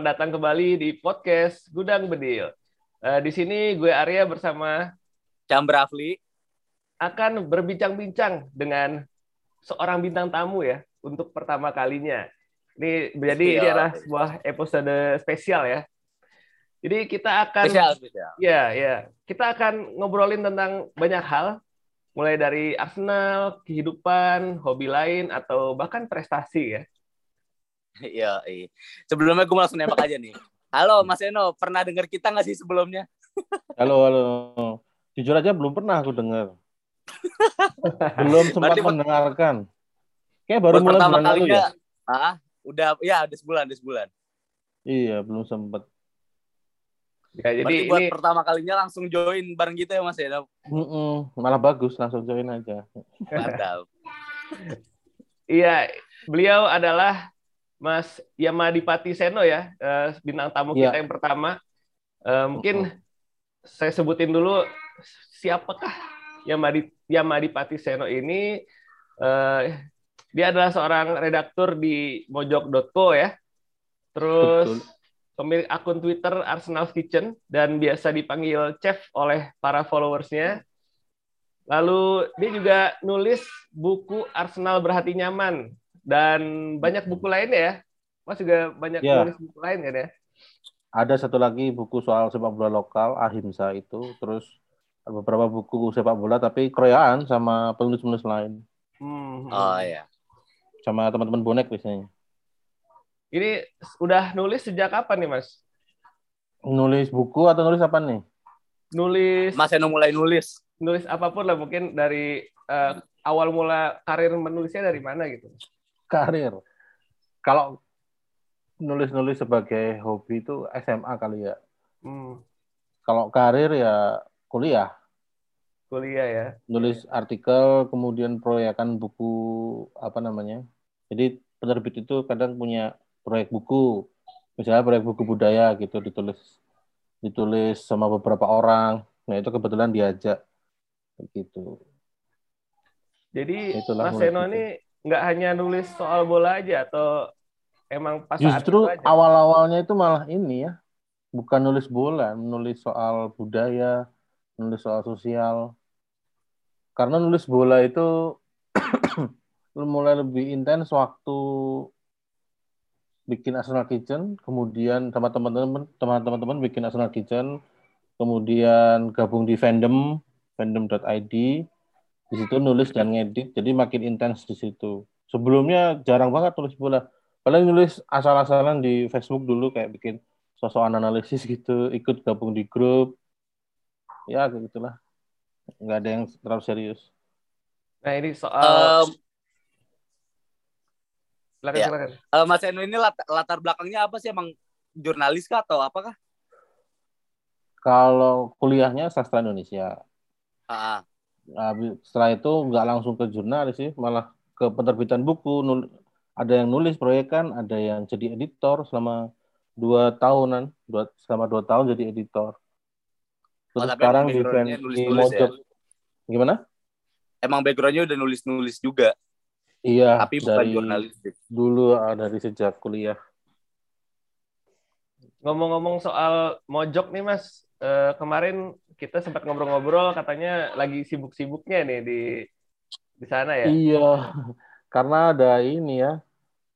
Selamat datang kembali di podcast Gudang Bedil. Uh, di sini gue Arya bersama Cam Rafli akan berbincang-bincang dengan seorang bintang tamu ya untuk pertama kalinya. Ini jadi ini adalah sebuah episode spesial ya. Jadi kita akan spesial, spesial. Ya, ya. Kita akan ngobrolin tentang banyak hal mulai dari Arsenal, kehidupan, hobi lain, atau bahkan prestasi ya. Iya, iya. Sebelumnya gue langsung nembak aja nih. Halo Mas Eno, pernah dengar kita nggak sih sebelumnya? Halo, halo. Jujur aja belum pernah aku dengar. belum sempat Berarti mendengarkan. Kayak baru mulai bulan lalu ya. Ah, udah ya udah sebulan, udah sebulan. Iya, belum sempat. Ya, jadi Berarti buat ini... pertama kalinya langsung join bareng kita ya Mas ya. Mm -mm, malah bagus langsung join aja. Mantap. iya, beliau adalah Mas Yamadipati Seno ya, uh, bintang tamu ya. kita yang pertama. Uh, mungkin saya sebutin dulu siapakah Yamadi Yamadipati Seno ini. Uh, dia adalah seorang redaktur di mojok.co ya. Terus Betul pemilik akun Twitter Arsenal Kitchen dan biasa dipanggil Chef oleh para followersnya. Lalu dia juga nulis buku Arsenal Berhati Nyaman dan banyak buku lainnya ya. Mas juga banyak ya. nulis buku lain kan ya? Ada satu lagi buku soal sepak bola lokal, Ahimsa itu. Terus beberapa buku sepak bola tapi kroyaan sama penulis-penulis lain. Hmm. Oh ya. Sama teman-teman bonek biasanya. Ini udah nulis sejak kapan nih, Mas? Nulis buku atau nulis apa nih? Nulis. Mas Eno mulai nulis. Nulis apa pun lah, mungkin dari uh, awal mula karir menulisnya dari mana gitu. Karir. Kalau nulis-nulis sebagai hobi itu SMA kali ya. Hmm. Kalau karir ya kuliah. Kuliah ya. Nulis artikel, kemudian proyekan buku apa namanya. Jadi penerbit itu kadang punya proyek buku misalnya proyek buku budaya gitu ditulis ditulis sama beberapa orang nah itu kebetulan diajak gitu jadi Itulah Mas Seno ini nggak hanya nulis soal bola aja atau emang pas justru awal-awalnya itu malah ini ya bukan nulis bola nulis soal budaya nulis soal sosial. Karena nulis bola itu mulai lebih intens waktu bikin Arsenal Kitchen, kemudian sama teman-teman teman-teman bikin Arsenal Kitchen, kemudian gabung di fandom fandom.id, di situ nulis dan ngedit, jadi makin intens di situ. Sebelumnya jarang banget tulis bola, paling nulis asal-asalan di Facebook dulu kayak bikin sosok analisis gitu, ikut gabung di grup, ya kayak gitulah, nggak ada yang terlalu serius. Nah ini soal um, Silakan, ya. silakan. Uh, Mas Eno ini latar, latar belakangnya apa sih? Emang jurnalis kah atau apakah? Kalau kuliahnya sastra Indonesia. Ah. Setelah itu nggak langsung ke jurnalis sih, malah ke penerbitan buku. Nul ada yang nulis proyekan, ada yang jadi editor selama dua tahunan, dua, selama dua tahun jadi editor. Terus oh, sekarang di, di Mojok. Ya? Gimana? Emang backgroundnya udah nulis-nulis juga. Iya. Tapi bukan dari, jurnalistik. Dulu ah, dari sejak kuliah. Ngomong-ngomong soal mojok nih Mas, eh, kemarin kita sempat ngobrol-ngobrol katanya lagi sibuk-sibuknya nih di di sana ya. Iya. Karena ada ini ya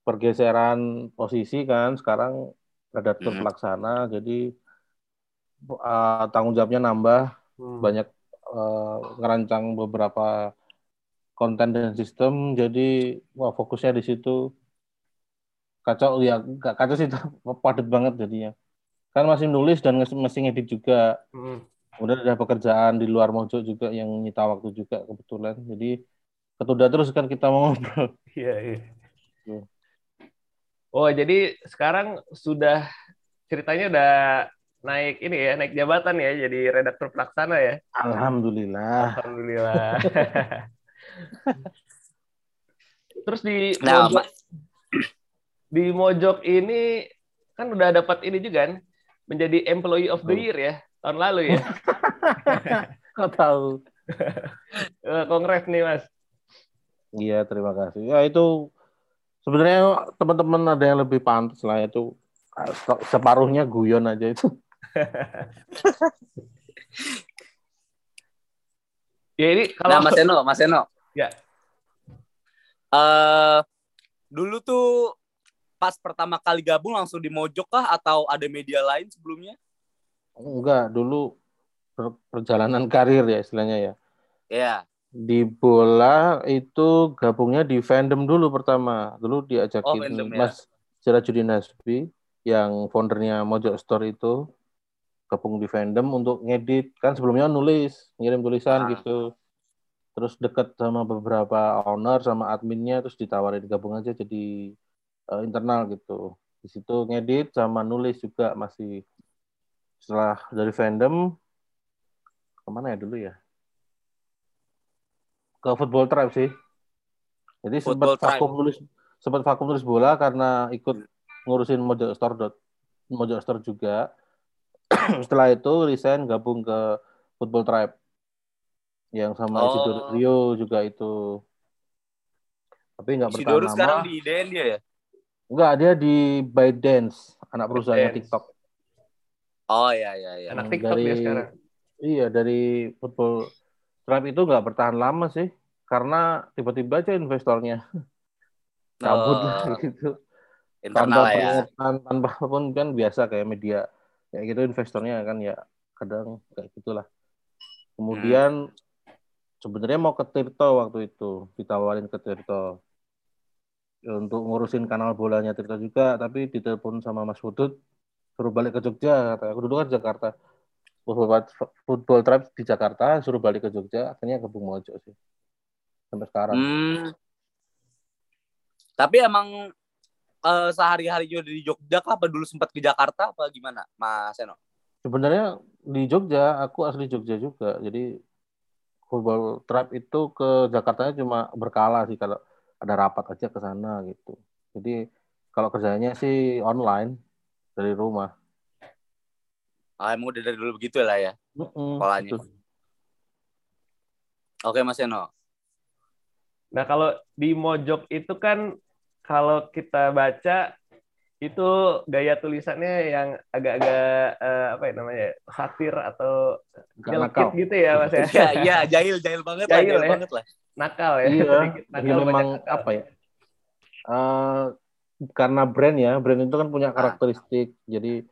pergeseran posisi kan sekarang ada hmm. pelaksana jadi uh, tanggung jawabnya nambah hmm. banyak uh, ngerancang beberapa konten dan sistem jadi wah fokusnya di situ kacau ya kacau sih padat banget jadinya kan masih nulis dan masih ngedit juga. Hmm. kemudian ada pekerjaan di luar mojok juga yang nyita waktu juga kebetulan. Jadi ketunda terus kan kita mau ngobrol. Iya iya. Ya. oh jadi sekarang sudah ceritanya udah naik ini ya naik jabatan ya jadi redaktur pelaksana ya? Alhamdulillah. Alhamdulillah. Terus di nah, Mojok, di Mojok ini kan udah dapat ini juga kan menjadi Employee of the Year ya tahun lalu ya. Kau tahu. Eh, kongres nih mas. Iya terima kasih. Ya itu Sebenarnya teman-teman ada yang lebih pantas lah itu separuhnya guyon aja itu. ya ini kalau nah, Mas Eno, Mas Eno. Ya. Uh, dulu tuh pas pertama kali gabung langsung di Mojok kah atau ada media lain sebelumnya? Enggak, dulu perjalanan karir ya istilahnya ya. Iya. Di bola itu gabungnya di fandom dulu pertama. Dulu diajakin oh, fandom, ya. Mas Sirajudin Hasbi yang foundernya Mojok Store itu gabung di fandom untuk ngedit kan sebelumnya nulis ngirim tulisan nah. gitu terus deket sama beberapa owner sama adminnya terus ditawarin gabung aja jadi uh, internal gitu. Di situ ngedit sama nulis juga masih setelah dari fandom ke mana ya dulu ya? Ke football tribe sih. Jadi sempat vakum nulis sempat vakum nulis bola karena ikut ngurusin Mojo Store Mojo Store juga. Setelah itu resign gabung ke Football Tribe yang sama oh. Isidoro Rio juga itu. Tapi nggak bertahan lama. sekarang di IDN dia ya? Enggak, dia di ByteDance, anak perusahaannya TikTok. Oh iya iya iya. Anak TikTok dari, dia sekarang. Iya, dari football tribe itu nggak bertahan lama sih. Karena tiba-tiba aja investornya cabut oh, lah gitu. Internal tanpa ya. tanpa pun kan biasa kayak media kayak gitu investornya kan ya kadang kayak gitulah. Kemudian hmm. sebenarnya mau ke Tirto waktu itu, ditawarin ke Tirto untuk ngurusin kanal bolanya Tirta juga tapi ditelepon sama Mas Putut suruh balik ke Jogja kata aku dulu kan Jakarta football, football tribe di Jakarta suruh balik ke Jogja akhirnya ke Bung Mojo sih. Sampai sekarang. Hmm. tapi emang uh, sehari-hari juga di Jogja kah? Apa dulu sempat ke Jakarta? Apa gimana Mas Eno? Sebenarnya di Jogja aku asli Jogja juga. Jadi football tribe itu ke Jakarta cuma berkala sih kalau ada rapat aja ke sana gitu. Jadi kalau kerjanya sih online dari rumah. Ah, emang udah dari dulu begitu lah ya mm polanya. Oke Mas Eno. Nah kalau di Mojok itu kan kalau kita baca itu gaya tulisannya yang agak-agak uh, apa ya namanya satir atau nyelkit gitu ya mas ya iya iya jahil jahil banget jahil, lah, jahil ya. banget lah nakal ya iya nakal memang nakal. apa ya uh, karena brand ya brand itu kan punya ah. karakteristik ah. jadi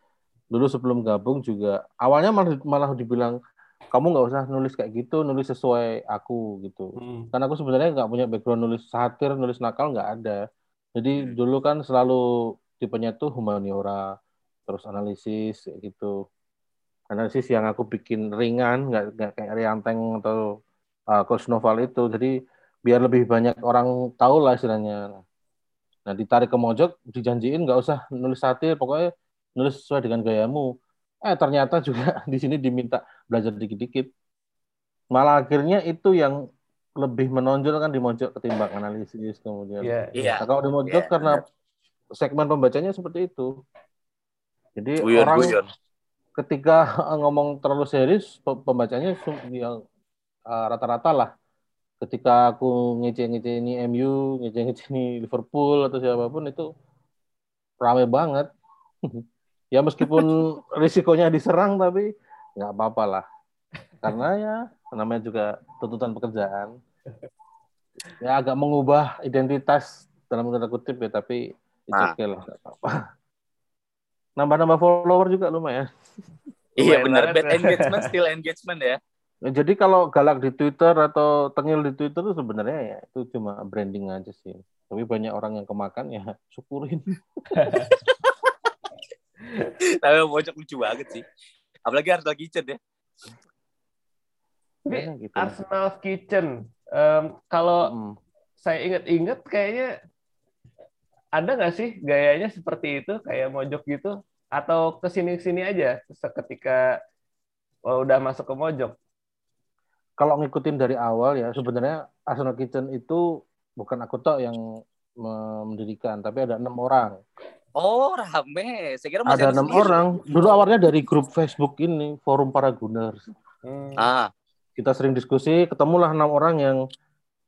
dulu sebelum gabung juga awalnya malah malah dibilang kamu nggak usah nulis kayak gitu nulis sesuai aku gitu hmm. karena aku sebenarnya nggak punya background nulis satir nulis nakal nggak ada jadi hmm. dulu kan selalu tipenya tuh humaniora terus analisis gitu. Analisis yang aku bikin ringan nggak nggak kayak Rianteng atau uh, Coach Noval itu. Jadi biar lebih banyak orang tahu lah istilahnya. Nah ditarik ke mojok dijanjiin nggak usah nulis satir pokoknya nulis sesuai dengan gayamu. Eh ternyata juga di sini diminta belajar dikit-dikit. Malah akhirnya itu yang lebih menonjol kan di mojok ketimbang analisis kemudian. Yeah, yeah. Nah, kalau di mojok yeah, karena segmen pembacanya seperti itu. Jadi Uyan, orang Uyan. ketika ngomong terlalu serius pembacanya yang uh, rata-rata lah. Ketika aku ngece-ngece ini MU, ngece-ngece ini Liverpool atau siapa pun itu rame banget. ya meskipun risikonya diserang tapi nggak apa-apa lah. Karena ya namanya juga tuntutan pekerjaan. Ya agak mengubah identitas dalam tanda kutip ya, tapi Nah. Oke lah, Nambah-nambah follower juga lumayan. Iya benar, bad engagement still engagement ya. ya. Jadi kalau galak di Twitter atau tengil di Twitter itu sebenarnya ya itu cuma branding aja sih. Tapi banyak orang yang kemakan ya syukurin. Tapi bocok lucu banget sih. Apalagi Arsenal Kitchen ya. Ini ya, gitu. Arsenal Kitchen. Um, kalau hmm. saya ingat-ingat kayaknya ada nggak sih gayanya seperti itu? Kayak mojok gitu? Atau ke sini sini aja seketika oh, udah masuk ke mojok? Kalau ngikutin dari awal ya sebenarnya Arsenal Kitchen itu bukan aku tok yang mendirikan tapi ada enam orang. Oh rame. Saya kira masih ada enam orang. Dulu awalnya dari grup Facebook ini forum para Gunners. Hmm. ah. Kita sering diskusi ketemulah enam orang yang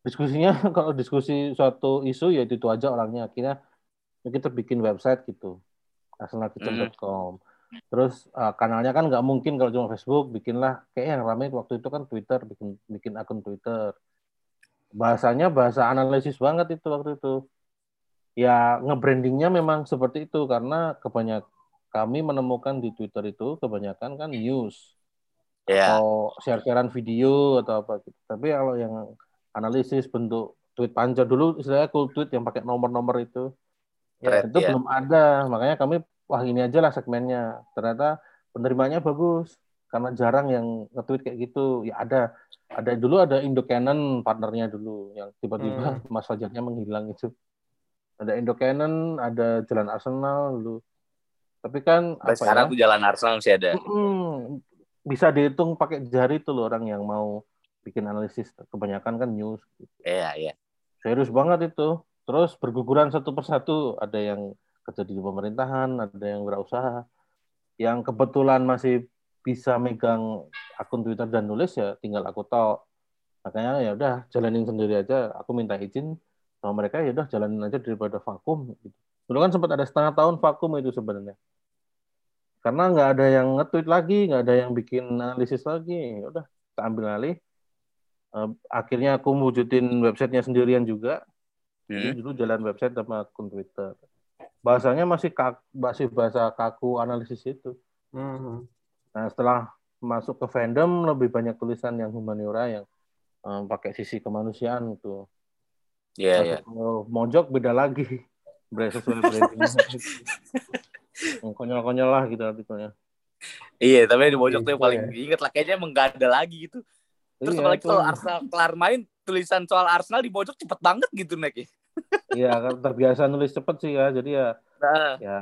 diskusinya kalau diskusi suatu isu ya itu, itu aja orangnya. Akhirnya kita bikin website gitu. Arsenalkitchen.com terus uh, kanalnya kan nggak mungkin kalau cuma Facebook bikinlah. Kayak yang ramai waktu itu kan Twitter bikin bikin akun Twitter. Bahasanya bahasa analisis banget itu waktu itu. Ya ngebrandingnya memang seperti itu karena kebanyak kami menemukan di Twitter itu kebanyakan kan news. Yeah. atau share-sharean video atau apa gitu. Tapi kalau yang analisis bentuk tweet panjang dulu istilahnya cool tweet yang pakai nomor-nomor itu ya, itu yeah. belum ada makanya kami wah ini aja lah segmennya ternyata penerimanya bagus karena jarang yang nge-tweet kayak gitu ya ada ada dulu ada Indo Canon partnernya dulu yang tiba-tiba hmm. mas fajarnya menghilang itu ada Indo Canon ada Jalan Arsenal dulu tapi kan apa sekarang ya? tuh Jalan Arsenal masih ada hmm, bisa dihitung pakai jari tuh loh orang yang mau bikin analisis kebanyakan kan news. Gitu. Iya iya. Serius banget itu. Terus berguguran satu persatu. Ada yang kerja di pemerintahan, ada yang berusaha. Yang kebetulan masih bisa megang akun Twitter dan nulis ya tinggal aku tahu. Makanya ya udah jalanin sendiri aja. Aku minta izin sama mereka ya udah jalanin aja daripada vakum. Gitu. Dulu kan sempat ada setengah tahun vakum itu sebenarnya karena nggak ada yang nge-tweet lagi, nggak ada yang bikin analisis lagi. Ya udah, kita ambil alih uh, akhirnya aku wujudin websitenya sendirian juga. Jadi dulu jalan website sama akun Twitter bahasanya masih kak, masih bahasa kaku analisis itu hmm. nah setelah masuk ke fandom lebih banyak tulisan yang humaniora yang um, pakai sisi kemanusiaan itu Iya, yeah, yeah. mojok beda lagi. Sesuai. Konyol-konyol lah gitu artikelnya. Iya, tapi di mojok tuh yang paling iya. inget lah. Kayaknya emang gak ada lagi gitu. Terus iya, apalagi kalau Arsenal kelar main tulisan soal Arsenal di pojok cepet banget gitu Nek. Iya, kan terbiasa nulis cepet sih ya. Jadi ya nah. ya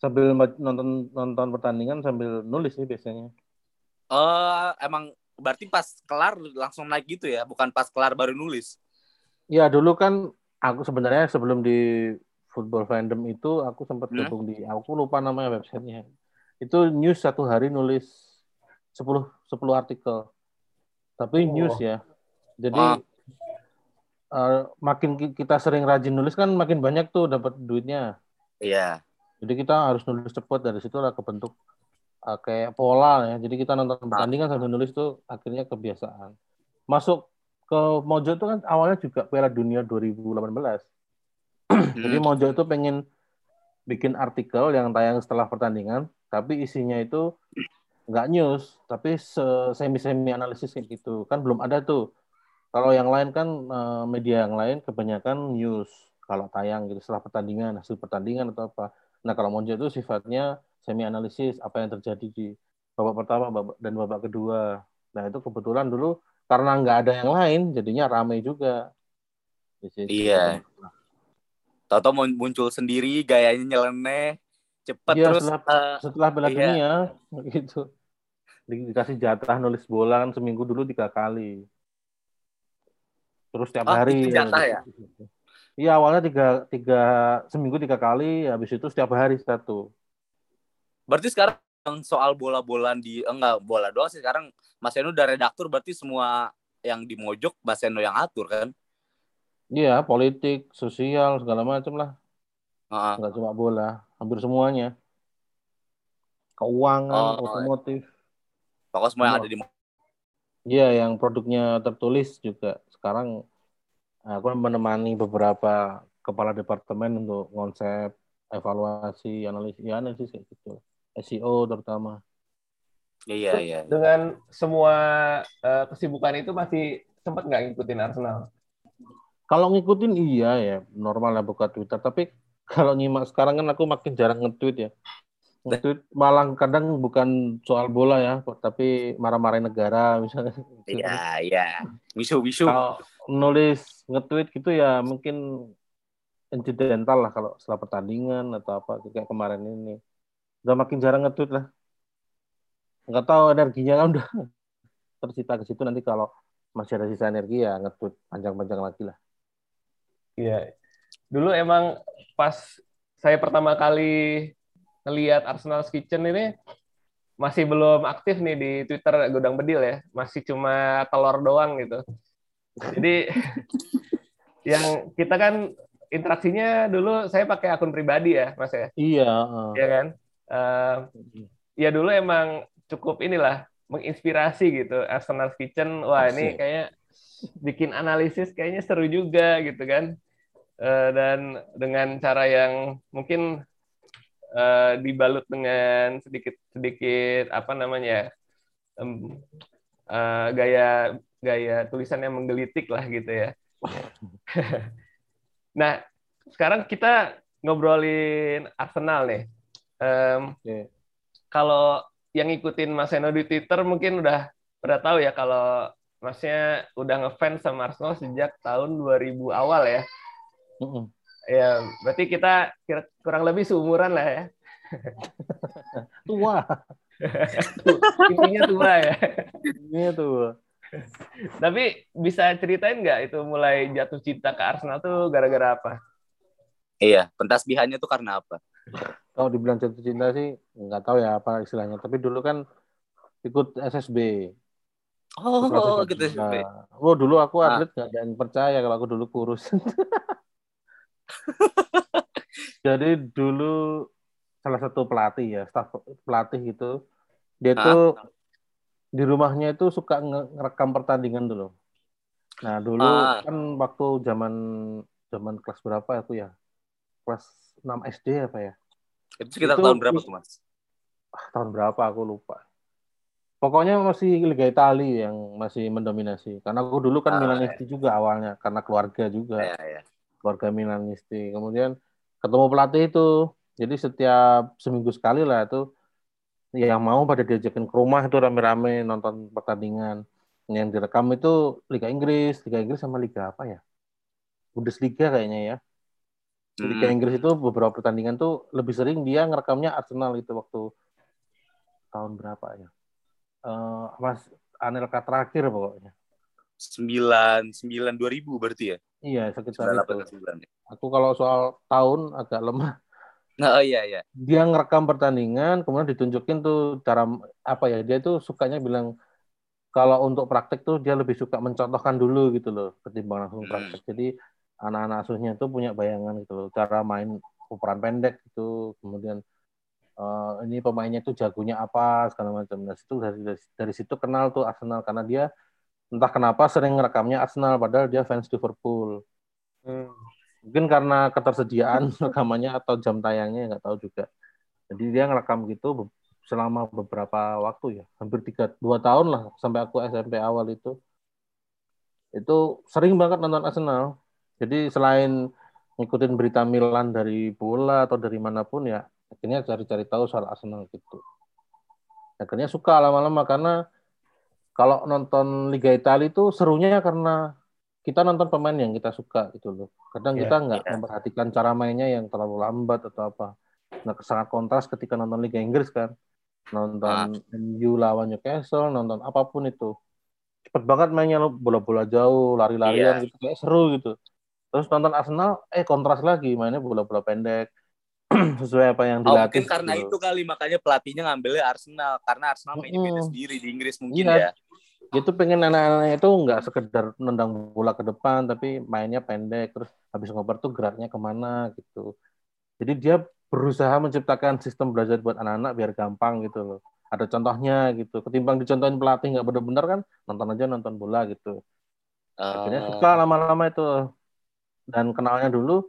sambil nonton nonton pertandingan sambil nulis sih biasanya. Oh, emang berarti pas kelar langsung naik gitu ya, bukan pas kelar baru nulis. Ya, dulu kan aku sebenarnya sebelum di football fandom itu aku sempat hmm? gabung di aku lupa namanya websitenya. Itu news satu hari nulis 10 10 artikel tapi oh. news ya. Jadi ah. Uh, makin kita sering rajin nulis kan makin banyak tuh dapat duitnya. Iya. Jadi kita harus nulis cepat dari situ lah kebentuk uh, kayak pola ya. Jadi kita nonton ah. pertandingan sambil nulis tuh akhirnya kebiasaan. Masuk ke Mojo itu kan awalnya juga Piala Dunia 2018. Hmm. Jadi Mojo itu pengen bikin artikel yang tayang setelah pertandingan, tapi isinya itu nggak news tapi semi semi analisis kayak gitu kan belum ada tuh kalau yang lain kan eh, media yang lain kebanyakan news kalau tayang gitu setelah pertandingan hasil pertandingan atau apa. Nah kalau Monjo itu sifatnya semi analisis apa yang terjadi di babak pertama babak, dan babak kedua. Nah itu kebetulan dulu karena nggak ada yang lain jadinya ramai juga. Iya. Tahu muncul sendiri gayanya nyeleneh cepet iya, terus setelah, uh, setelah Piala iya. Dunia gitu. Dikasih jatah nulis bola kan seminggu dulu tiga kali terus tiap oh, hari jatah ya? iya awalnya tiga tiga seminggu tiga kali habis itu setiap hari satu. Berarti sekarang soal bola-bolaan di enggak bola doang sih. Sekarang Mas Eno udah redaktur berarti semua yang di mojok Mas Eno yang atur kan? Iya politik sosial segala macam lah. Uh-huh. nggak cuma bola hampir semuanya. Keuangan oh, otomotif. pokoknya semua yang ada di Iya, yang produknya tertulis juga. Sekarang aku menemani beberapa kepala departemen untuk konsep evaluasi analisis ya analisis kayak gitu. SEO terutama. Iya iya dengan semua uh, kesibukan itu masih sempat nggak ngikutin Arsenal? Kalau ngikutin iya ya. Normal lah buka Twitter. Tapi kalau nyimak sekarang kan aku makin jarang nge-tweet ya. Nge-tweet malah kadang bukan soal bola ya, tapi marah-marahin negara misalnya. Iya, iya. Misu-misu. Kalau nulis nge-tweet gitu ya mungkin incidental lah kalau setelah pertandingan atau apa kayak kemarin ini. Udah makin jarang nge-tweet lah. Nggak tahu energinya kan udah tercipta ke situ nanti kalau masih ada sisa energi ya nge-tweet panjang-panjang lagi lah. Iya. Dulu emang pas saya pertama kali ngelihat Arsenal Kitchen ini masih belum aktif nih di Twitter Gudang Bedil ya, masih cuma telur doang gitu. Jadi yang kita kan interaksinya dulu saya pakai akun pribadi ya, Mas ya. Iya. Iya kan. Uh, ya dulu emang cukup inilah menginspirasi gitu. Arsenal Kitchen, wah ini kayaknya bikin analisis kayaknya seru juga gitu kan. Uh, dan dengan cara yang mungkin uh, dibalut dengan sedikit sedikit apa namanya um, uh, gaya gaya tulisan yang menggelitik lah gitu ya. nah sekarang kita ngobrolin Arsenal nih. Um, okay. Kalau yang ngikutin Mas Eno di Twitter mungkin udah udah tahu ya kalau Masnya udah ngefans sama Arsenal sejak tahun 2000 awal ya. Mm -hmm. Ya, berarti kita kira, kurang lebih seumuran lah ya. tua. Intinya tua ya. Intinya tua. Tapi bisa ceritain nggak itu mulai jatuh cinta ke Arsenal tuh gara-gara apa? Iya, pentasbihannya tuh karena apa? Kalau dibilang jatuh cinta sih nggak tahu ya apa istilahnya. Tapi dulu kan ikut SSB. Oh, oh gitu SSB. Oh, dulu aku ah. atlet nggak ada yang percaya kalau aku dulu kurus. Jadi dulu salah satu pelatih ya, staf pelatih gitu. Dia ah. tuh di rumahnya itu suka ngerekam pertandingan dulu. Nah, dulu ah. kan waktu zaman zaman kelas berapa aku ya? Kelas 6 SD apa ya? Itu sekitar itu, tahun berapa tuh, Mas? Ah, tahun berapa aku lupa. Pokoknya masih Liga Italia yang masih mendominasi. Karena aku dulu kan ah, Milanisti ya. juga awalnya karena keluarga juga. Ya, ya. Keluarga Milanisti. Kemudian ketemu pelatih itu. Jadi setiap seminggu sekali lah itu yang mau pada diajakin ke rumah itu rame-rame nonton pertandingan. Yang direkam itu Liga Inggris, Liga Inggris sama Liga apa ya? Bundesliga kayaknya ya. Liga hmm. Inggris itu beberapa pertandingan tuh lebih sering dia ngerekamnya Arsenal itu waktu tahun berapa ya? Uh, Mas Anelka terakhir pokoknya. Sembilan sembilan dua ribu berarti ya? Iya sekitar itu. 9. Ya. Aku kalau soal tahun agak lemah. Nah, oh iya iya. Dia ngerekam pertandingan, kemudian ditunjukin tuh cara apa ya? Dia tuh sukanya bilang kalau untuk praktek tuh dia lebih suka mencontohkan dulu gitu loh ketimbang langsung hmm. praktek. Hmm. Jadi anak-anak asuhnya itu punya bayangan gitu loh cara main ukuran pendek itu kemudian uh, ini pemainnya itu jagonya apa segala macam nah situ dari, dari dari situ kenal tuh Arsenal karena dia entah kenapa sering ngerekamnya Arsenal padahal dia fans Liverpool. Hmm. mungkin karena ketersediaan rekamannya atau jam tayangnya nggak tahu juga. Jadi dia ngerekam gitu selama beberapa waktu ya. Hampir tiga dua tahun lah sampai aku SMP awal itu. Itu sering banget nonton Arsenal. Jadi selain ngikutin berita Milan dari bola atau dari mana pun ya akhirnya cari-cari tahu soal Arsenal gitu. Akhirnya suka lama-lama karena kalau nonton Liga Italia itu serunya karena kita nonton pemain yang kita suka gitu loh. Kadang yeah, kita nggak yeah. memperhatikan cara mainnya yang terlalu lambat atau apa. Nah, sangat kontras ketika nonton Liga Inggris kan. Nonton ah. MU lawan Newcastle, nonton apa pun itu. Cepet banget mainnya lo bola-bola jauh, lari-larian yeah. gitu kayak seru gitu. Terus nonton Arsenal, eh kontras lagi, mainnya bola-bola pendek. sesuai apa yang dilatih. Oh, mungkin karena gitu. itu kali makanya pelatihnya ngambilnya Arsenal karena Arsenal mainnya hmm. beda sendiri di Inggris mungkin iya. ya. Itu pengen anak-anak itu nggak sekedar nendang bola ke depan tapi mainnya pendek terus habis ngoper tuh geraknya ke mana gitu. Jadi dia berusaha menciptakan sistem belajar buat anak-anak biar gampang gitu loh. Ada contohnya gitu. Ketimbang dicontohin pelatih nggak benar-benar kan nonton aja nonton bola gitu. Akhirnya uh... suka lama-lama itu dan kenalnya dulu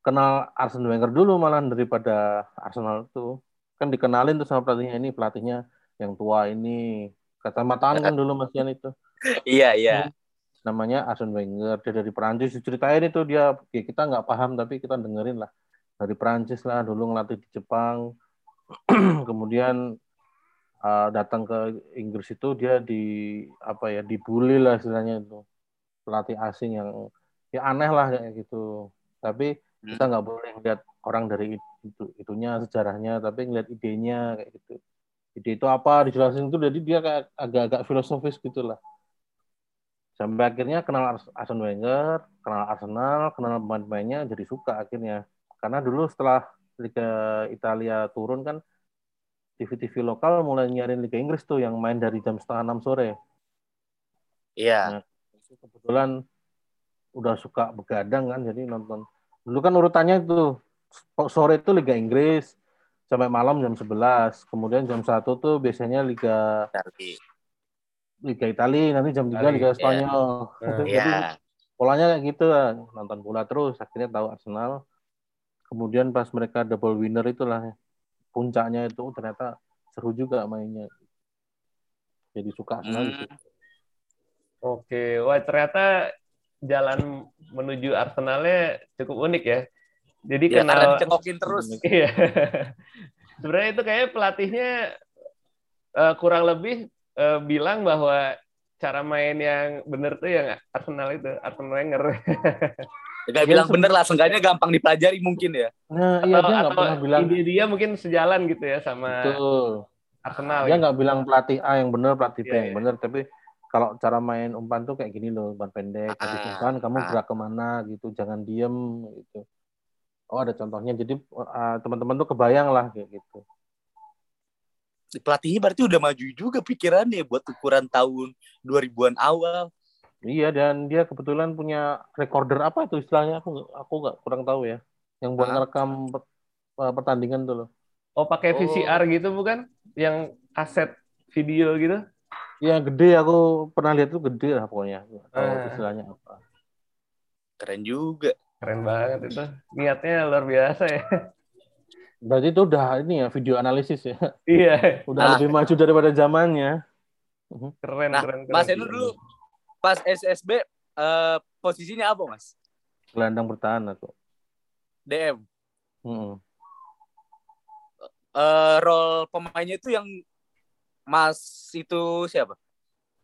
kenal Arsene Wenger dulu malah daripada Arsenal itu kan dikenalin tuh sama pelatihnya ini pelatihnya yang tua ini kacamataan kan dulu Mas Yan itu. Iya iya. Namanya Arsene Wenger dia dari Perancis. Ceritain itu dia ya kita nggak paham tapi kita dengerin lah. Dari Perancis lah dulu ngelatih di Jepang. Kemudian uh, datang ke Inggris itu dia di apa ya dibully lah istilahnya itu. Pelatih asing yang ya aneh lah kayak gitu. Tapi hmm. kita nggak boleh lihat orang dari itu itunya sejarahnya tapi ngeliat idenya kayak gitu ide itu apa dijelasin itu jadi dia kayak agak-agak filosofis gitulah. Sampai akhirnya kenal Arsene Wenger kenal Arsenal kenal pemain-pemainnya jadi suka akhirnya. Karena dulu setelah Liga Italia turun kan TV-TV lokal mulai nyarin Liga Inggris tuh yang main dari jam setengah enam sore. Iya. Nah, kebetulan udah suka begadang kan jadi nonton. Dulu kan urutannya itu sore itu Liga Inggris sampai malam jam 11 kemudian jam satu tuh biasanya Liga Liga Italia nanti jam 3 Liga Spanyol yeah. jadi yeah. polanya kayak gitu nonton bola terus akhirnya tahu Arsenal kemudian pas mereka double winner itulah puncaknya itu ternyata seru juga mainnya jadi suka sekali hmm. Oke, wah ternyata jalan menuju Arsenalnya cukup unik ya. Jadi ya, kenal cekokin terus. Iya. Sebenarnya itu kayak pelatihnya uh, kurang lebih uh, bilang bahwa cara main yang benar tuh yang Arsenal itu, Arsenal Wenger. Gak bilang bener lah, seenggaknya gampang dipelajari mungkin ya. Nah, iya dia nggak pernah bilang. Ide dia mungkin sejalan gitu ya sama Betul. Arsenal. Dia nggak bilang pelatih A yang benar, pelatih B yeah, yang yeah. benar, tapi kalau cara main umpan tuh kayak gini loh, umpan pendek, habis ah, umpan kamu ah. gerak ke mana gitu, jangan diem gitu. Oh ada contohnya, jadi uh, teman-teman tuh kebayang lah kayak gitu. Pelatihnya berarti udah maju juga pikirannya buat ukuran tahun 2000-an awal. Iya dan dia kebetulan punya recorder apa itu istilahnya aku aku nggak kurang tahu ya, yang buat ngerekam pertandingan tuh loh. Oh pakai VCR oh. gitu bukan? Yang kaset video gitu? Iya gede aku pernah lihat tuh gede lah pokoknya. Tahu ah. istilahnya apa. Keren juga. Keren banget itu. Niatnya luar biasa ya. Berarti itu udah ini ya video analisis ya. Iya. Udah nah. lebih maju daripada zamannya. Mhm. Keren, nah, keren, keren. Mas Enu dulu pas SSB uh, eh, posisinya apa, Mas? Gelandang bertahan atau DM. Hmm. Uh, role pemainnya itu yang Mas itu siapa?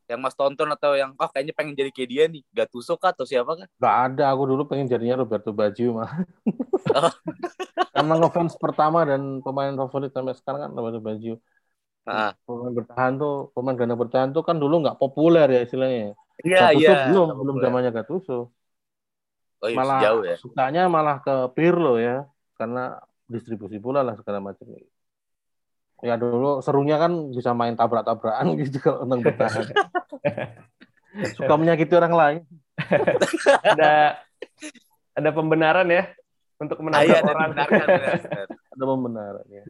Yang Mas tonton atau yang oh kayaknya pengen jadi kayak dia nih, Gattuso kah atau siapa kan? Gak ada, aku dulu pengen jadinya Roberto Baggio mah. Oh. Karena ngefans pertama dan pemain favorit sampai sekarang kan Roberto Baggio. Ah. Pemain bertahan tuh, pemain ganda bertahan tuh kan dulu nggak populer ya istilahnya. Iya, iya. belum, belum zamannya Gattuso. Oh, iya, malah jauh ya. sukanya malah ke Pirlo ya, karena distribusi bola lah segala macam ya dulu serunya kan bisa main tabrak-tabrakan gitu kalau tentang bertahan. Suka menyakiti orang lain. ada ada pembenaran ya untuk menabrak Ayah, orang. ada pembenaran ya.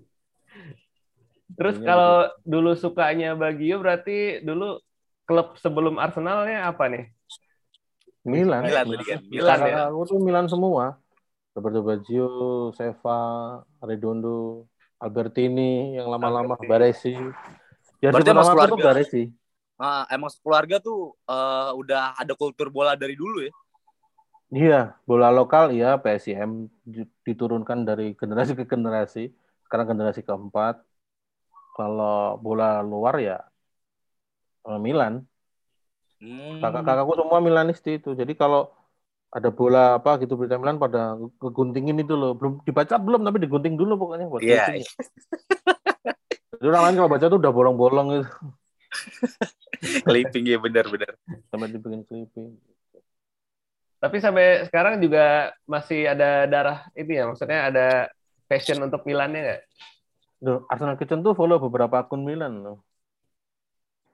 Terus kalau gitu. dulu sukanya Bagio berarti dulu klub sebelum Arsenalnya apa nih? Milan. Milan, Milan? Milan, Milan ya. Aku tuh Milan semua. Roberto Baggio, Seva, Redondo, Albertini yang lama-lama Baresi. Ya Berarti emang keluarga Baresi. Nah, emang keluarga tuh uh, udah ada kultur bola dari dulu ya? Iya, bola lokal ya PSIM diturunkan dari generasi ke generasi. Sekarang generasi keempat. Kalau bola luar ya eh, Milan. Hmm. Kakak-kakakku semua Milanisti itu. Jadi kalau ada bola apa gitu berita Milan pada keguntingin itu loh belum dibaca belum tapi digunting dulu pokoknya buat yeah, yeah. Jadi orang lain kalau baca tuh udah bolong-bolong gitu. clipping ya benar-benar. Sampai dibikin clipping. Tapi sampai sekarang juga masih ada darah ini ya, maksudnya ada passion untuk Milannya nggak? Arsenal Kitchen tuh follow beberapa akun Milan loh.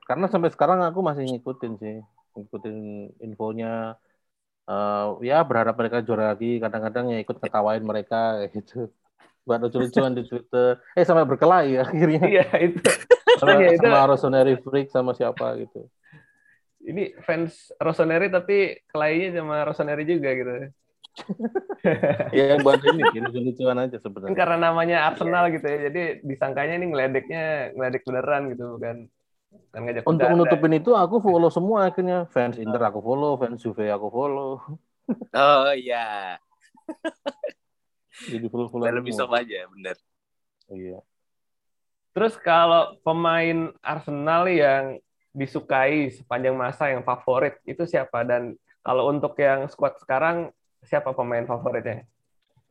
Karena sampai sekarang aku masih ngikutin sih, ngikutin infonya, uh, ya berharap mereka juara lagi. Kadang-kadang ya ikut ketawain mereka gitu. Buat lucu-lucuan di Twitter. Eh sampai berkelahi akhirnya. Iya itu. Sama, ya, itu. sama Rossoneri Freak sama siapa gitu. Ini fans Rossoneri tapi kelahinya sama Rossoneri juga gitu. Ya buat ini lucu-lucuan aja sebenarnya. Karena namanya Arsenal gitu ya. Jadi disangkanya ini ngeledeknya ngeledek beneran gitu bukan Kan Untuk menutupin itu aku follow semua akhirnya fans Inter aku follow, fans Juve aku follow. Oh iya. Jadi follow follow. Lebih soft aja, bener. Iya. Terus kalau pemain Arsenal yang disukai sepanjang masa yang favorit itu siapa dan kalau untuk yang squad sekarang siapa pemain favoritnya?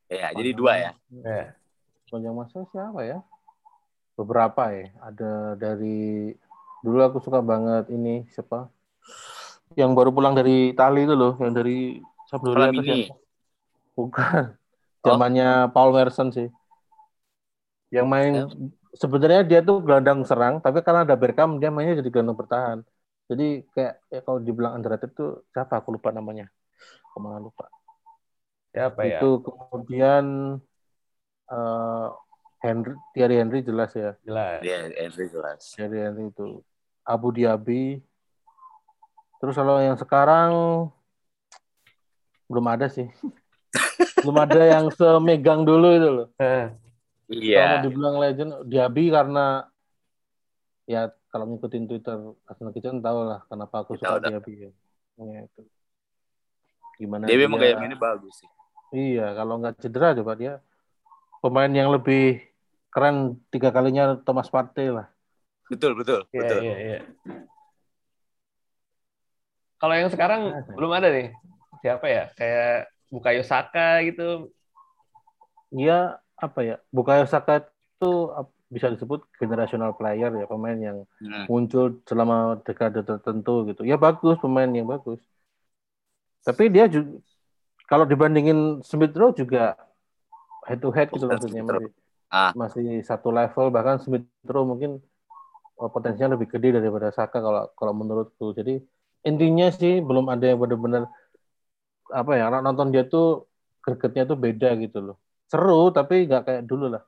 Ya, jadi dua ya. ya. Sepanjang masa siapa ya? Beberapa ya. Ada dari Dulu aku suka banget ini siapa? Yang baru pulang dari Itali itu loh, yang dari Sampdoria itu siapa? Bukan. Oh. Zamannya Paul Merson sih. Yang main ya. sebenarnya dia tuh gelandang serang, tapi karena ada Bergkamp dia mainnya jadi gelandang bertahan. Jadi kayak ya kalau dibilang underrated tuh siapa aku lupa namanya. Ke mana lupa. Siapa ya? Itu kemudian uh, Henry Thierry Henry jelas ya. Jelas. Iya, Henry jelas. Thierry Henry itu Abu Dhabi. Terus kalau yang sekarang belum ada sih. belum ada yang semegang dulu itu loh. Iya. Kalau dibilang legend, Diaby karena ya kalau ngikutin Twitter Arsenal Kitchen tahu lah kenapa aku suka Diaby ya. ya itu. Gimana Diaby emang gaya mainnya bagus sih. Iya, kalau nggak cedera coba dia pemain yang lebih keren tiga kalinya Thomas Partey lah. Betul, betul, iya, betul. Iya, iya. Kalau yang sekarang nah, belum ada nih. Siapa ya? Kayak Bukayo Saka gitu. Iya, apa ya Bukayo Saka itu bisa disebut generational player ya pemain yang hmm. muncul selama dekade tertentu gitu ya bagus pemain yang bagus tapi dia juga kalau dibandingin Smith Rowe juga head to head gitu maksudnya masih, ah. masih satu level bahkan Smith Rowe mungkin potensinya lebih gede daripada Saka kalau kalau menurutku. Jadi intinya sih belum ada yang benar-benar apa ya nonton dia tuh gregetnya tuh beda gitu loh. Seru tapi nggak kayak dulu lah.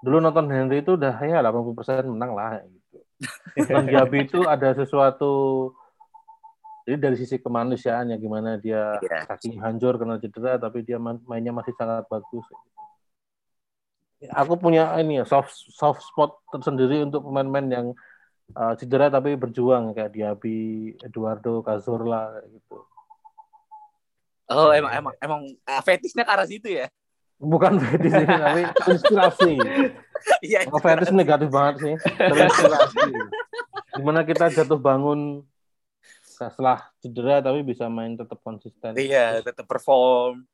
Dulu nonton Henry itu udah ya 80% menang lah gitu. Nonton Diaby itu ada sesuatu jadi dari sisi kemanusiaannya gimana dia yeah. kaki hancur karena cedera tapi dia mainnya masih sangat bagus aku punya ini ya soft soft spot tersendiri untuk pemain-pemain yang uh, cedera tapi berjuang kayak Diaby, Eduardo Cazorla gitu. Oh emang emang emang uh, fetisnya ke arah situ ya? bukan fetish ini tapi inspirasi. Iya. Kalau fetish negatif banget sih. Terinspirasi. Gimana kita jatuh bangun setelah cedera tapi bisa main tetap konsisten. Iya, tetap perform.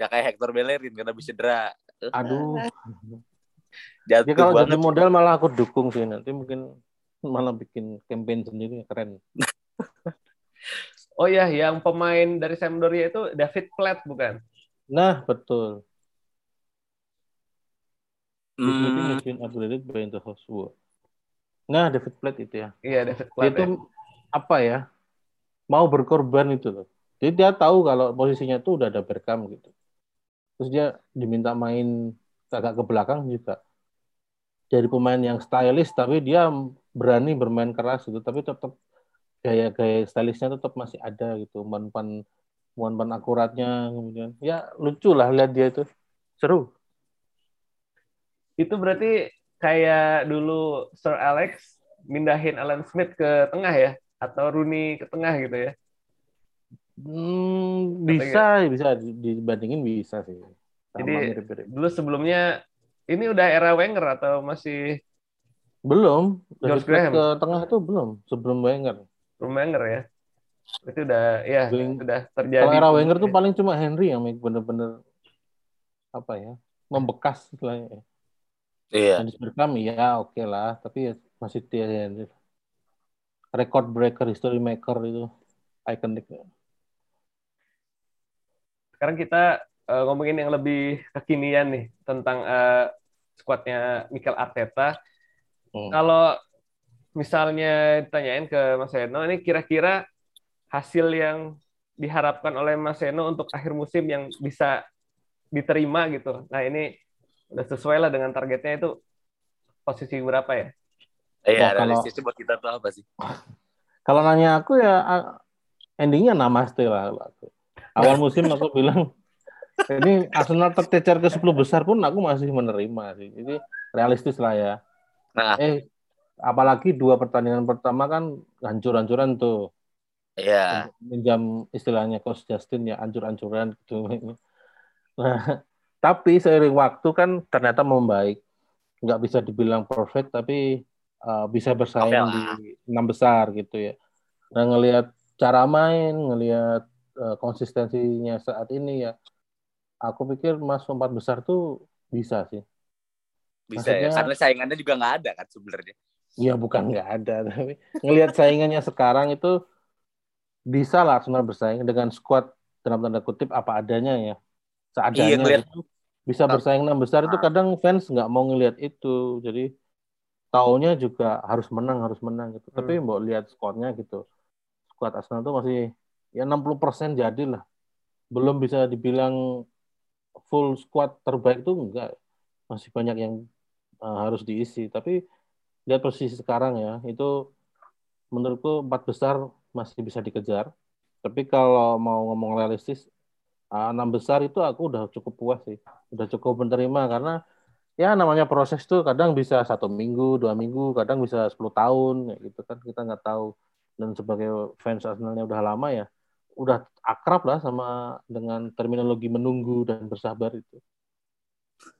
Ya kayak Hector Bellerin karena bisa cedera. Aduh. Jatuh ya kalau banget. jadi model malah aku dukung sih nanti mungkin malah bikin campaign sendiri keren. oh ya, yang pemain dari Sampdoria itu David Platt bukan? Nah, betul. Upgraded by the house Nah, David Platt itu ya. Iya, David Platt. Itu ya. apa ya? Mau berkorban itu loh. Jadi dia tahu kalau posisinya tuh udah ada berkam gitu. Terus dia diminta main agak ke belakang juga. Jadi pemain yang stylish tapi dia berani bermain keras gitu. Tapi tetap gaya-gaya stylishnya tetap masih ada gitu. Umpan-umpan umpan akuratnya kemudian ya lucu lah lihat dia itu seru itu berarti kayak dulu Sir Alex mindahin Alan Smith ke tengah ya atau Rooney ke tengah gitu ya hmm, bisa gitu? bisa dibandingin bisa sih Sama jadi mirip -mirip. dulu sebelumnya ini udah era Wenger atau masih belum George Graham ke tengah itu belum sebelum Wenger sebelum Wenger ya itu udah ya Bling. sudah terjadi. Kalau era Wenger tuh paling cuma Henry yang bener-bener apa ya membekas istilahnya. Iya. Dennis Bergkamp ya oke okay lah, tapi ya masih dia Henry. Record breaker, history maker itu ikonik. Sekarang kita uh, ngomongin yang lebih kekinian nih tentang uh, skuadnya Mikel Arteta. Hmm. Kalau misalnya ditanyain ke Mas Eno, ini kira-kira hasil yang diharapkan oleh Mas Seno untuk akhir musim yang bisa diterima gitu. Nah ini udah sesuai lah dengan targetnya itu posisi berapa ya? Iya, kalau, buat kita tuh apa sih? Kalau nanya aku ya endingnya namaste lah. Awal musim aku bilang ini Arsenal tercecer ke 10 besar pun aku masih menerima sih. Jadi realistis lah ya. Nah. Eh apalagi dua pertandingan pertama kan hancur-hancuran tuh. Iya. Minjam istilahnya Coach Justin ya ancur-ancuran gitu. Nah, tapi seiring waktu kan ternyata membaik. Nggak bisa dibilang perfect tapi uh, bisa bersaing okay di enam besar gitu ya. Nah ngelihat cara main, ngelihat uh, konsistensinya saat ini ya, aku pikir mas empat besar tuh bisa sih. Bisa ya? Maksudnya, ya, karena saingannya juga nggak ada kan sebenarnya. Iya bukan nggak ada, tapi ngelihat saingannya sekarang itu bisa lah Arsenal bersaing dengan skuad dalam tanda kutip apa adanya ya seadanya iya, gitu. bisa bersaing enam besar itu kadang fans nggak mau ngelihat itu jadi taunya juga harus menang harus menang gitu. Hmm. Tapi mau lihat skornya gitu. Skuad Arsenal tuh masih ya 60% jadi lah. Belum bisa dibilang full squad terbaik tuh enggak. Masih banyak yang uh, harus diisi. Tapi lihat posisi sekarang ya, itu menurutku empat besar masih bisa dikejar. Tapi kalau mau ngomong realistis, uh, enam besar itu aku udah cukup puas sih. Udah cukup menerima karena ya namanya proses tuh kadang bisa satu minggu, dua minggu, kadang bisa 10 tahun, ya gitu kan kita nggak tahu. Dan sebagai fans Arsenalnya udah lama ya, udah akrab lah sama dengan terminologi menunggu dan bersabar itu.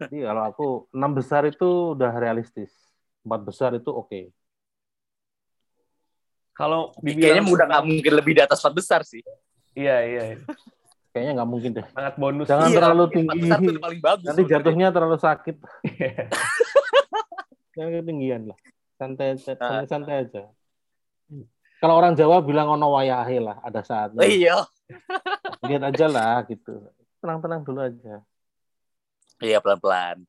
Jadi kalau aku enam besar itu udah realistis, empat besar itu oke. Okay. Kalau kayaknya udah nggak mungkin lebih di atas empat besar sih. Iya iya. Kayaknya nggak mungkin deh. Sangat bonus. Jangan iya, terlalu tinggi. Paling bagus, Nanti jatuhnya terlalu sakit. Jangan ketinggian lah. Santai, santai, nah. santai aja. Kalau orang Jawa bilang ono wayahe lah, ada saatnya. Oh, iya. Lihat aja lah gitu. Tenang-tenang dulu aja. Iya pelan-pelan.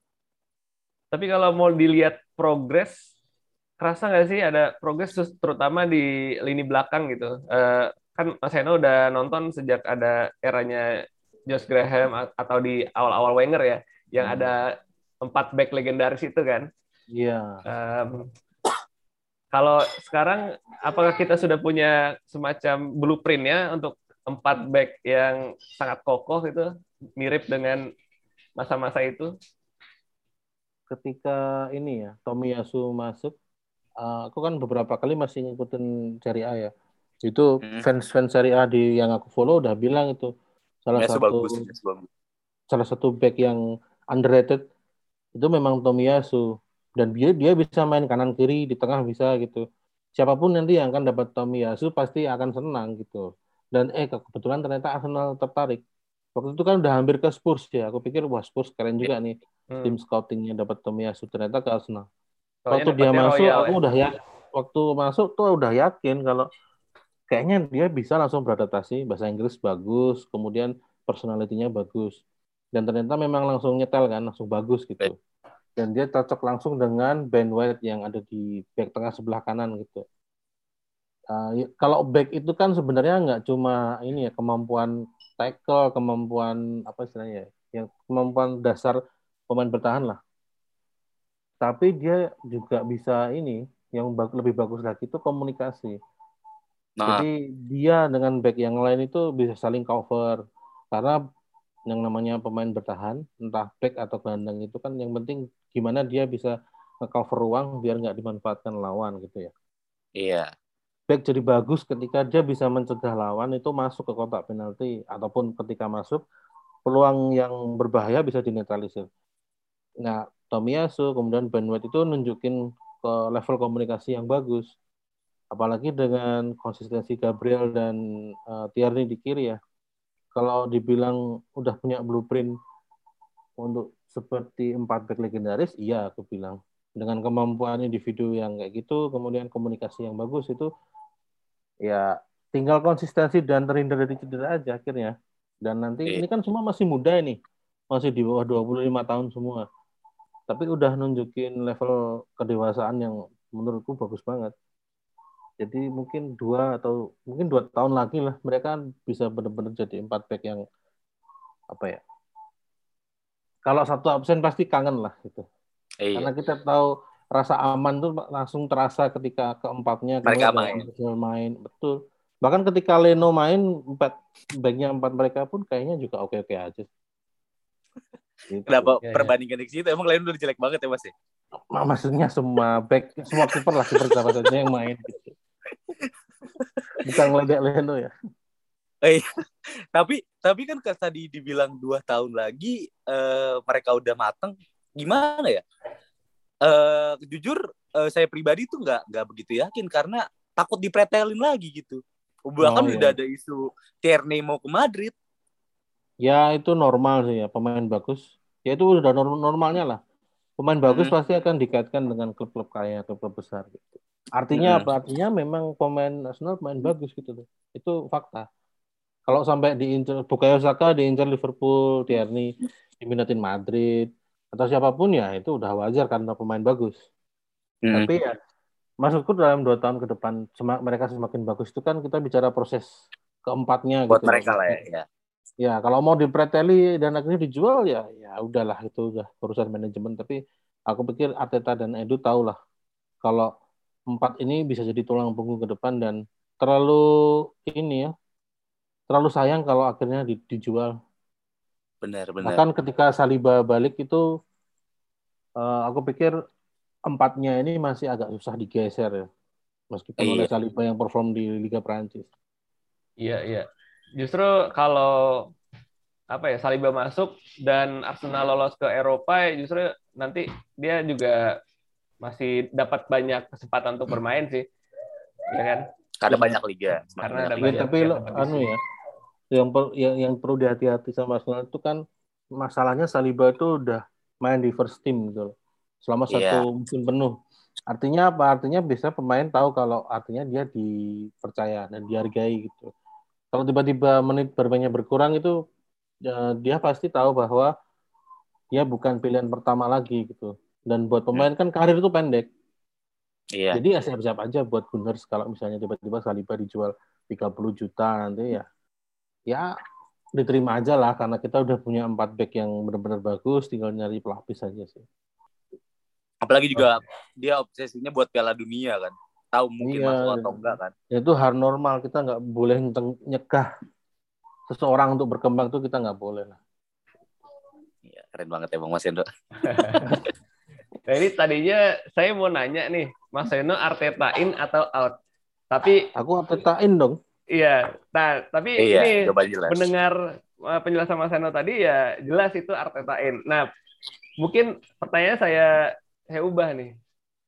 Tapi kalau mau dilihat progres, kerasa nggak sih ada progres terutama di lini belakang gitu? Uh, kan Mas Heno udah nonton sejak ada eranya Josh Graham atau di awal-awal Wenger ya, yang hmm. ada empat back legendaris itu kan. Iya. Yeah. Um, kalau sekarang, apakah kita sudah punya semacam blueprintnya untuk empat back yang sangat kokoh itu, mirip dengan masa-masa itu? Ketika ini ya, Tomiyasu masuk, uh, aku kan beberapa kali masih ngikutin Serie A ya itu hmm. fans-fans Serie A di yang aku follow udah bilang itu salah ya, satu bagus, salah satu back yang underrated itu memang Tomiyasu dan dia dia bisa main kanan kiri di tengah bisa gitu. Siapa pun nanti yang akan dapat Tomiyasu pasti akan senang gitu. Dan eh kebetulan ternyata Arsenal tertarik. Waktu itu kan udah hampir ke Spurs ya. Aku pikir wah Spurs keren juga nih hmm. tim scoutingnya dapat Tomiyasu ternyata ke Arsenal. Waktu dia masuk Royal, aku ya. udah ya waktu masuk tuh udah yakin kalau kayaknya dia bisa langsung beradaptasi. Bahasa Inggris bagus kemudian personalitinya bagus. Dan ternyata memang langsung nyetel kan langsung bagus gitu dan dia cocok langsung dengan Ben White yang ada di back tengah sebelah kanan gitu. Uh, kalau back itu kan sebenarnya nggak cuma ini ya kemampuan tackle kemampuan apa istilahnya ya yang kemampuan dasar pemain bertahan lah. Tapi dia juga bisa ini yang lebih bagus lagi itu komunikasi. Nah. Jadi dia dengan back yang lain itu bisa saling cover. Karena yang namanya pemain bertahan entah back atau gelandang itu kan yang penting gimana dia bisa cover ruang biar nggak dimanfaatkan lawan gitu ya. Iya. Back jadi bagus ketika dia bisa mencegah lawan itu masuk ke kotak penalti ataupun ketika masuk peluang yang berbahaya bisa dinetralisir. Nah, Tomiyasu kemudian Ben White itu nunjukin ke level komunikasi yang bagus apalagi dengan konsistensi Gabriel dan uh, Tierney di kiri ya. Kalau dibilang udah punya blueprint untuk seperti empat back legendaris, iya aku bilang. Dengan kemampuan individu yang kayak gitu, kemudian komunikasi yang bagus itu ya tinggal konsistensi dan terhindar dari cedera aja akhirnya. Dan nanti ini kan semua masih muda ini. Masih di bawah 25 tahun semua. Tapi udah nunjukin level kedewasaan yang menurutku bagus banget. Jadi mungkin dua atau mungkin dua tahun lagi lah mereka bisa benar-benar jadi empat back yang apa ya? Kalau satu absen pasti kangen lah gitu. Iya. Karena kita tahu rasa aman tuh langsung terasa ketika keempatnya mereka main. main betul. Bahkan ketika Leno main empat backnya empat mereka pun kayaknya juga oke-oke aja. Gitu. Kenapa ya, perbandingan ya. di situ? Emang Leno udah jelek banget ya mas ya? Maksudnya semua back, semua kiper lah kiper siapa saja yang main. Gitu. Bukan ngeledek Leno ya. Eh, tapi tapi kan tadi dibilang dua tahun lagi uh, mereka udah mateng, gimana ya? Uh, jujur uh, saya pribadi tuh nggak nggak begitu yakin karena takut dipretelin lagi gitu. Bahkan oh, udah iya. ada isu Tierney mau ke Madrid. Ya itu normal sih ya pemain bagus. Ya itu udah normalnya lah. Pemain bagus hmm. pasti akan dikaitkan dengan klub-klub kaya, klub-klub besar gitu. Artinya hmm. apa? Artinya memang pemain Arsenal main bagus gitu tuh. Itu fakta. Kalau sampai diincar Bukayo Saka diincar Liverpool, Tierney diminatin Madrid atau siapa pun ya itu udah wajar karena pemain bagus. Hmm. Tapi ya maksudku dalam dua tahun ke depan semak, mereka semakin bagus itu kan kita bicara proses keempatnya buat gitu. mereka lah ya. Ya. Kalau mau dipreteli dan akhirnya dijual ya ya udahlah itu udah urusan manajemen tapi aku pikir Ateta dan Edu tahu lah kalau empat ini bisa jadi tulang punggung ke depan dan terlalu ini ya terlalu sayang kalau akhirnya dijual. Benar, benar. Bahkan ketika Saliba balik itu uh, aku pikir empatnya ini masih agak susah digeser ya. Meskipun iya. oleh Saliba yang perform di Liga Prancis. Iya, iya. Justru kalau apa ya Saliba masuk dan Arsenal lolos ke Eropa justru nanti dia juga masih dapat banyak kesempatan untuk bermain sih. Ya kan? Karena banyak liga. Karena ada banyak. Tapi lo, anu ya, yang per, yang yang perlu dihati-hati sama Arsenal itu kan masalahnya Saliba itu udah main di first team gitu loh. Selama yeah. satu musim penuh. Artinya apa? Artinya bisa pemain tahu kalau artinya dia dipercaya dan dihargai gitu. Kalau tiba-tiba menit bermainnya berkurang itu ya, dia pasti tahu bahwa dia bukan pilihan pertama lagi gitu. Dan buat pemain kan karir itu pendek. Iya. Jadi ya siap-siap aja buat Gunners kalau misalnya tiba-tiba Saliba dijual 30 juta nanti ya ya diterima aja lah karena kita udah punya empat back yang benar-benar bagus tinggal nyari pelapis aja sih apalagi juga dia obsesinya buat Piala Dunia kan tahu mungkin iya, masuk atau enggak kan. Ya itu hal normal. Kita nggak boleh nyekah seseorang untuk berkembang tuh kita nggak boleh lah. Ya, keren banget ya bang Mas Endo. Nah, ini tadinya saya mau nanya nih Mas Endo Arteta in atau out? Tapi aku Arteta in dong. Iya, nah tapi iya, ini mendengar uh, penjelasan Mas Eno tadi ya jelas itu Artetain. Nah, mungkin pertanyaan saya saya ubah nih.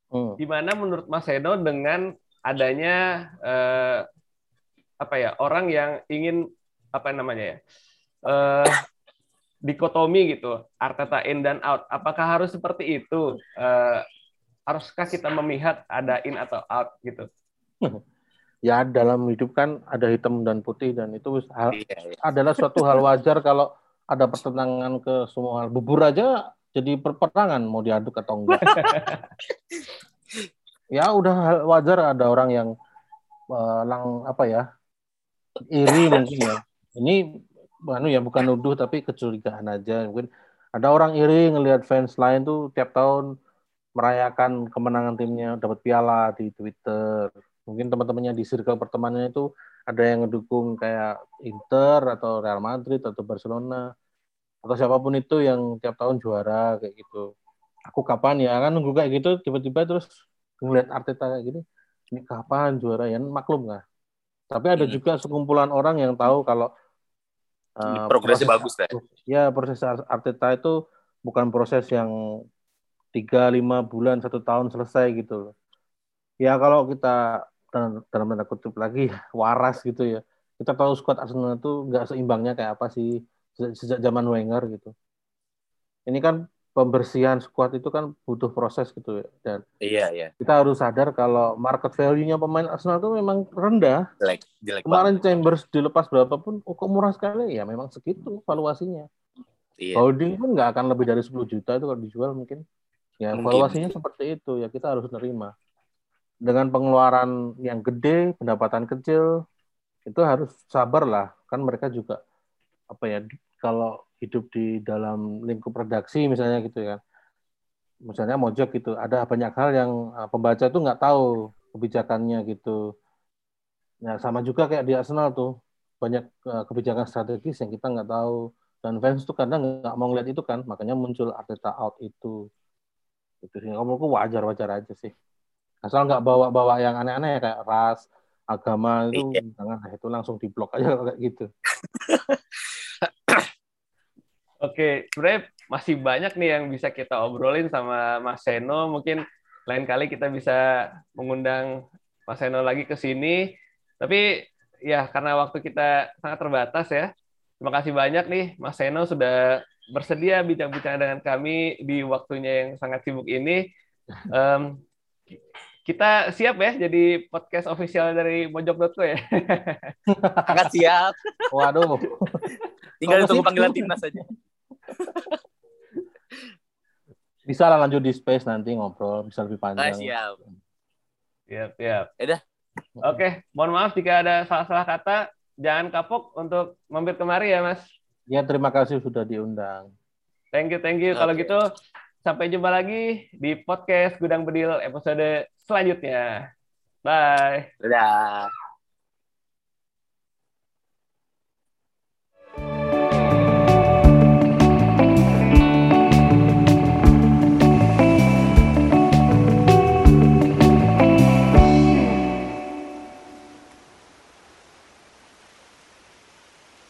Hmm. Gimana menurut Mas Eno dengan adanya uh, apa ya orang yang ingin apa namanya ya uh, dikotomi gitu Arteta in dan out. Apakah harus seperti itu? Uh, haruskah kita memihak ada in atau out gitu? ya dalam hidup kan ada hitam dan putih dan itu hal, iya, iya. adalah suatu hal wajar kalau ada pertentangan ke semua hal. Bubur aja jadi perperangan mau diaduk atau enggak. ya udah wajar ada orang yang uh, lang apa ya iri mungkin ya. Ini anu ya bukan nuduh tapi kecurigaan aja mungkin ada orang iri ngelihat fans lain tuh tiap tahun merayakan kemenangan timnya dapat piala di Twitter mungkin teman-temannya di circle pertemanan itu ada yang ngedukung kayak Inter atau Real Madrid atau Barcelona atau siapa pun itu yang tiap tahun juara kayak gitu. Aku kapan ya kan nunggu kayak gitu tiba-tiba terus ngeliat Arteta kayak gini, ini kapan juara ya maklum nggak? Tapi ada hmm. juga sekumpulan orang yang tahu kalau uh, progresnya proses, bagus deh. Ya proses Arteta itu bukan proses yang tiga lima bulan satu tahun selesai gitu. Ya kalau kita dalam tanda kutip lagi waras gitu ya. Kita tahu squad Arsenal itu nggak seimbangnya kayak apa sih sejak, sejak zaman Wenger gitu. Ini kan pembersihan squad itu kan butuh proses gitu ya. Dan iya, iya. kita harus sadar kalau market value-nya pemain Arsenal itu memang rendah. Jelek, jelek Kemarin banget. Chambers dilepas berapapun, oh, kok murah sekali ya memang segitu valuasinya. Iya. Holding pun nggak akan lebih dari 10 juta itu kalau dijual mungkin. Ya, mungkin. valuasinya seperti itu ya kita harus nerima dengan pengeluaran yang gede, pendapatan kecil, itu harus sabar lah. Kan mereka juga apa ya kalau hidup di dalam lingkup redaksi misalnya gitu ya. Misalnya Mojok gitu, ada banyak hal yang uh, pembaca itu nggak tahu kebijakannya gitu. Ya sama juga kayak di Arsenal tuh banyak uh, kebijakan strategis yang kita nggak tahu dan fans tuh kadang nggak mau ngeliat itu kan, makanya muncul Arteta out itu. Itu sih, menurutku wajar-wajar aja sih asal nggak bawa-bawa yang aneh-aneh kayak ras agama itu iya. jangan itu langsung diblok aja kayak gitu Oke, sebenarnya masih banyak nih yang bisa kita obrolin sama Mas Seno. Mungkin lain kali kita bisa mengundang Mas Seno lagi ke sini. Tapi ya karena waktu kita sangat terbatas ya. Terima kasih banyak nih Mas Seno sudah bersedia bincang-bincang dengan kami di waktunya yang sangat sibuk ini. Um, kita siap ya jadi podcast official dari mojok.co ya. Sangat siap. Waduh. Tinggal tunggu panggilan timnas saja. Bisa lah lanjut di space nanti ngobrol, bisa lebih panjang. Ah, siap. Siap, siap. Udah. Oke, mohon maaf jika ada salah-salah kata. Jangan kapok untuk mampir kemari ya, Mas. Ya, terima kasih sudah diundang. Thank you, thank you. Kalau Oke. gitu, sampai jumpa lagi di podcast Gudang Bedil episode selanjutnya. Bye. Dadah.